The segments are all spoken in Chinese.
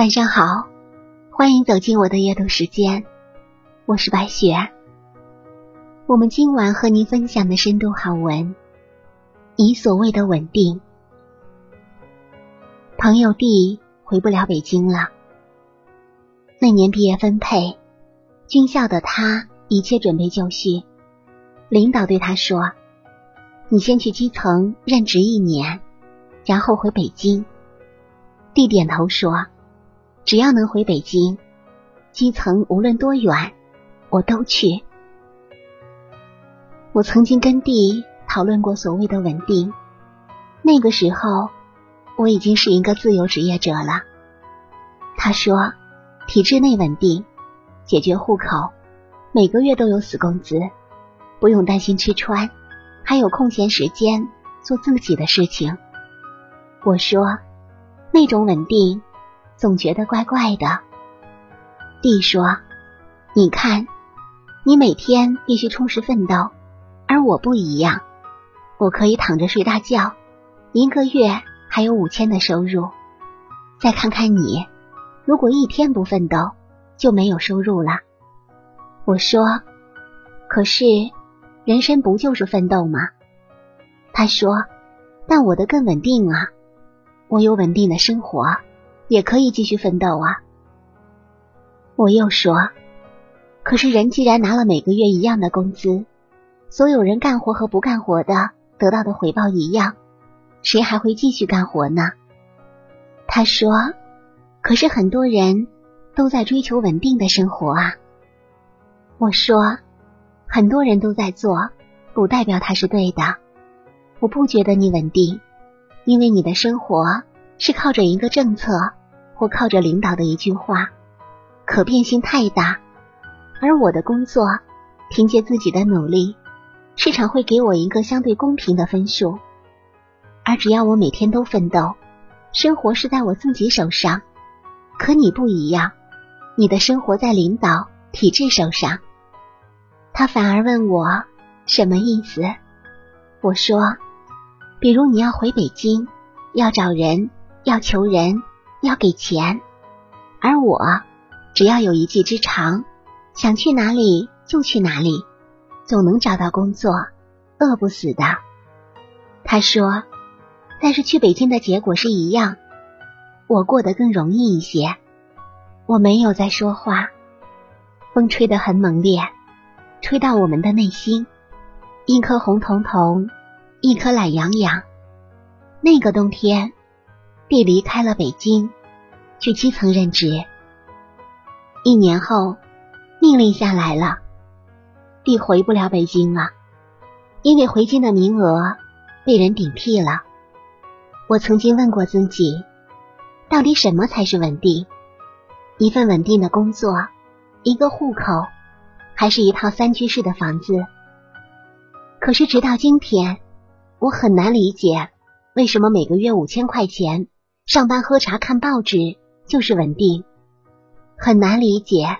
晚上好，欢迎走进我的阅读时间，我是白雪。我们今晚和您分享的深度好文，你所谓的稳定。朋友弟回不了北京了。那年毕业分配，军校的他一切准备就绪。领导对他说：“你先去基层任职一年，然后回北京。弟点头说：“只要能回北京，基层无论多远，我都去。”我曾经跟弟讨论过所谓的稳定，那个时候。我已经是一个自由职业者了。他说，体制内稳定，解决户口，每个月都有死工资，不用担心吃穿，还有空闲时间做自己的事情。我说，那种稳定总觉得怪怪的。弟说，你看，你每天必须充实奋斗，而我不一样，我可以躺着睡大觉，一个月。还有五千的收入，再看看你，如果一天不奋斗，就没有收入了。我说，可是人生不就是奋斗吗？他说，但我的更稳定啊，我有稳定的生活，也可以继续奋斗啊。我又说，可是人既然拿了每个月一样的工资，所有人干活和不干活的得到的回报一样。谁还会继续干活呢？他说：“可是很多人都在追求稳定的生活啊。”我说：“很多人都在做，不代表他是对的。我不觉得你稳定，因为你的生活是靠着一个政策或靠着领导的一句话，可变性太大。而我的工作，凭借自己的努力，市场会给我一个相对公平的分数。”而只要我每天都奋斗，生活是在我自己手上。可你不一样，你的生活在领导体制手上。他反而问我什么意思？我说，比如你要回北京，要找人，要求人，要给钱，而我只要有一技之长，想去哪里就去哪里，总能找到工作，饿不死的。他说。但是去北京的结果是一样，我过得更容易一些。我没有在说话，风吹得很猛烈，吹到我们的内心，一颗红彤彤，一颗懒洋洋。那个冬天，弟离开了北京，去基层任职。一年后，命令下来了，弟回不了北京了，因为回京的名额被人顶替了。我曾经问过自己，到底什么才是稳定？一份稳定的工作，一个户口，还是一套三居室的房子？可是直到今天，我很难理解，为什么每个月五千块钱，上班喝茶看报纸就是稳定？很难理解，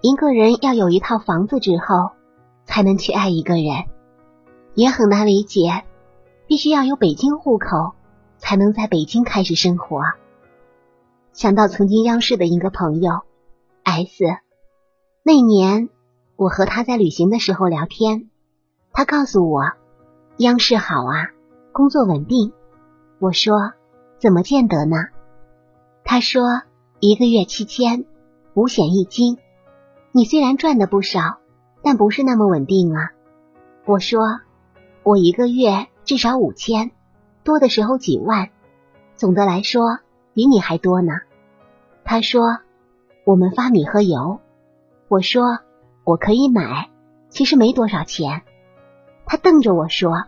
一个人要有一套房子之后，才能去爱一个人，也很难理解，必须要有北京户口。才能在北京开始生活。想到曾经央视的一个朋友 S，那年我和他在旅行的时候聊天，他告诉我央视好啊，工作稳定。我说怎么见得呢？他说一个月七千，五险一金。你虽然赚的不少，但不是那么稳定啊。我说我一个月至少五千。多的时候几万，总的来说比你还多呢。他说我们发米和油，我说我可以买，其实没多少钱。他瞪着我说，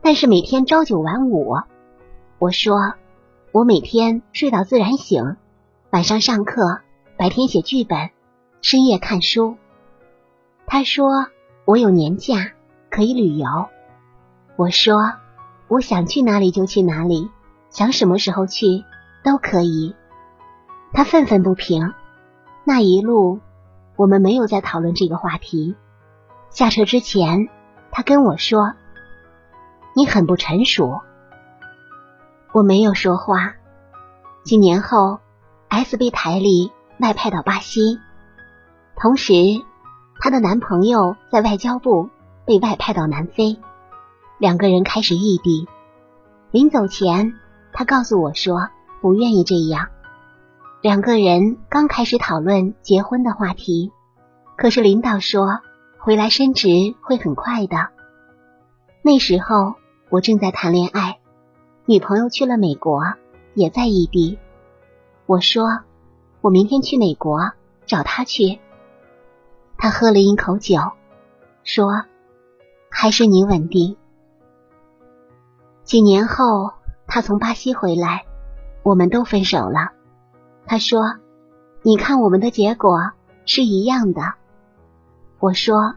但是每天朝九晚五。我说我每天睡到自然醒，晚上上课，白天写剧本，深夜看书。他说我有年假可以旅游。我说。我想去哪里就去哪里，想什么时候去都可以。他愤愤不平。那一路我们没有再讨论这个话题。下车之前，他跟我说：“你很不成熟。”我没有说话。几年后，S 被台里外派到巴西，同时她的男朋友在外交部被外派到南非，两个人开始异地。临走前，他告诉我说不愿意这样。两个人刚开始讨论结婚的话题，可是领导说回来升职会很快的。那时候我正在谈恋爱，女朋友去了美国，也在异地。我说我明天去美国找她去。他喝了一口酒，说还是你稳定。几年后，他从巴西回来，我们都分手了。他说：“你看，我们的结果是一样的。”我说：“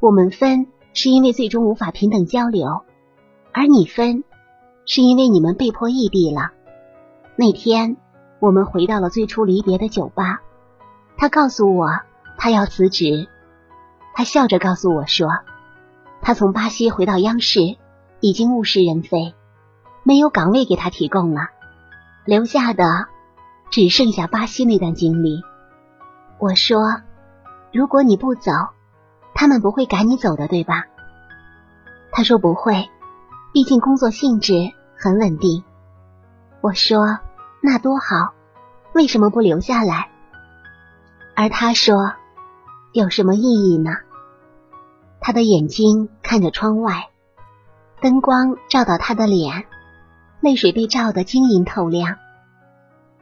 我们分是因为最终无法平等交流，而你分是因为你们被迫异地了。”那天，我们回到了最初离别的酒吧。他告诉我他要辞职，他笑着告诉我说：“他从巴西回到央视。”已经物是人非，没有岗位给他提供了，留下的只剩下巴西那段经历。我说：“如果你不走，他们不会赶你走的，对吧？”他说：“不会，毕竟工作性质很稳定。”我说：“那多好，为什么不留下来？”而他说：“有什么意义呢？”他的眼睛看着窗外。灯光照到他的脸，泪水被照得晶莹透亮，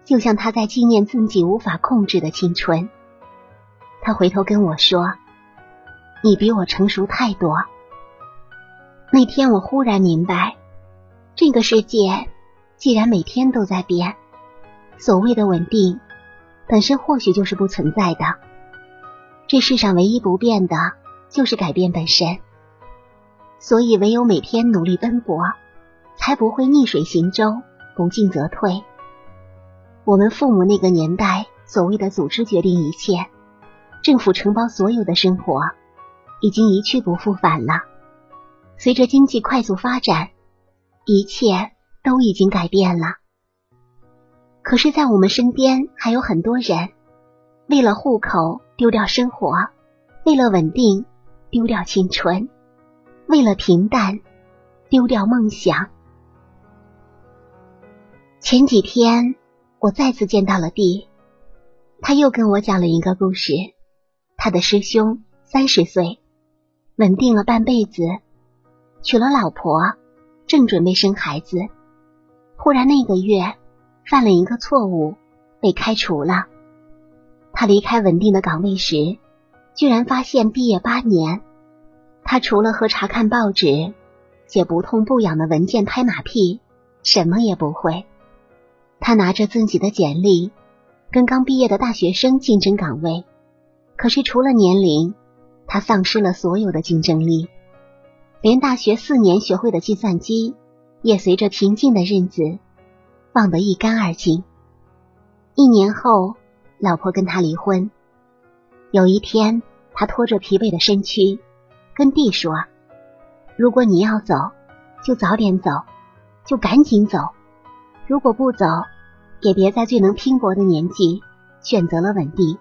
就像他在纪念自己无法控制的青春。他回头跟我说：“你比我成熟太多。”那天我忽然明白，这个世界既然每天都在变，所谓的稳定本身或许就是不存在的。这世上唯一不变的就是改变本身。所以，唯有每天努力奔波，才不会逆水行舟，不进则退。我们父母那个年代，所谓的组织决定一切，政府承包所有的生活，已经一去不复返了。随着经济快速发展，一切都已经改变了。可是，在我们身边还有很多人，为了户口丢掉生活，为了稳定丢掉青春。为了平淡，丢掉梦想。前几天，我再次见到了弟，他又跟我讲了一个故事。他的师兄三十岁，稳定了半辈子，娶了老婆，正准备生孩子，忽然那个月犯了一个错误，被开除了。他离开稳定的岗位时，居然发现毕业八年。他除了和查看报纸、写不痛不痒的文件、拍马屁，什么也不会。他拿着自己的简历，跟刚毕业的大学生竞争岗位，可是除了年龄，他丧失了所有的竞争力，连大学四年学会的计算机，也随着平静的日子忘得一干二净。一年后，老婆跟他离婚。有一天，他拖着疲惫的身躯。跟弟说，如果你要走，就早点走，就赶紧走；如果不走，也别在最能拼搏的年纪选择了稳定，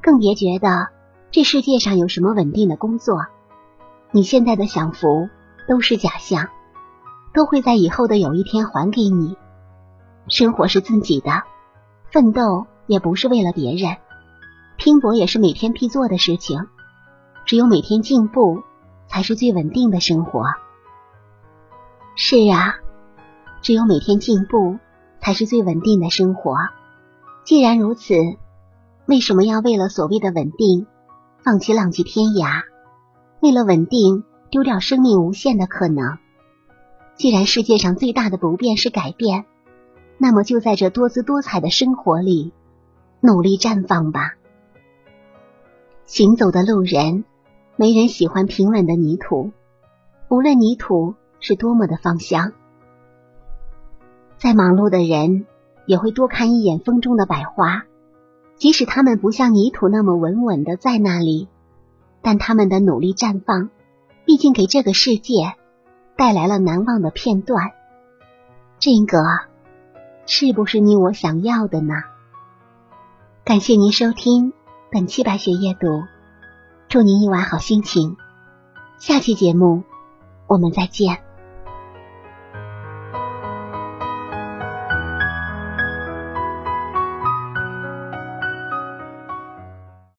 更别觉得这世界上有什么稳定的工作。你现在的享福都是假象，都会在以后的有一天还给你。生活是自己的，奋斗也不是为了别人，拼搏也是每天必做的事情。只有每天进步，才是最稳定的生活。是啊，只有每天进步，才是最稳定的生活。既然如此，为什么要为了所谓的稳定，放弃浪迹天涯？为了稳定，丢掉生命无限的可能？既然世界上最大的不变是改变，那么就在这多姿多彩的生活里，努力绽放吧。行走的路人。没人喜欢平稳的泥土，无论泥土是多么的芳香。再忙碌的人也会多看一眼风中的百花，即使它们不像泥土那么稳稳的在那里，但他们的努力绽放，毕竟给这个世界带来了难忘的片段。这个是不是你我想要的呢？感谢您收听本期白雪夜读，祝您一晚好心情。下期节目我们再见。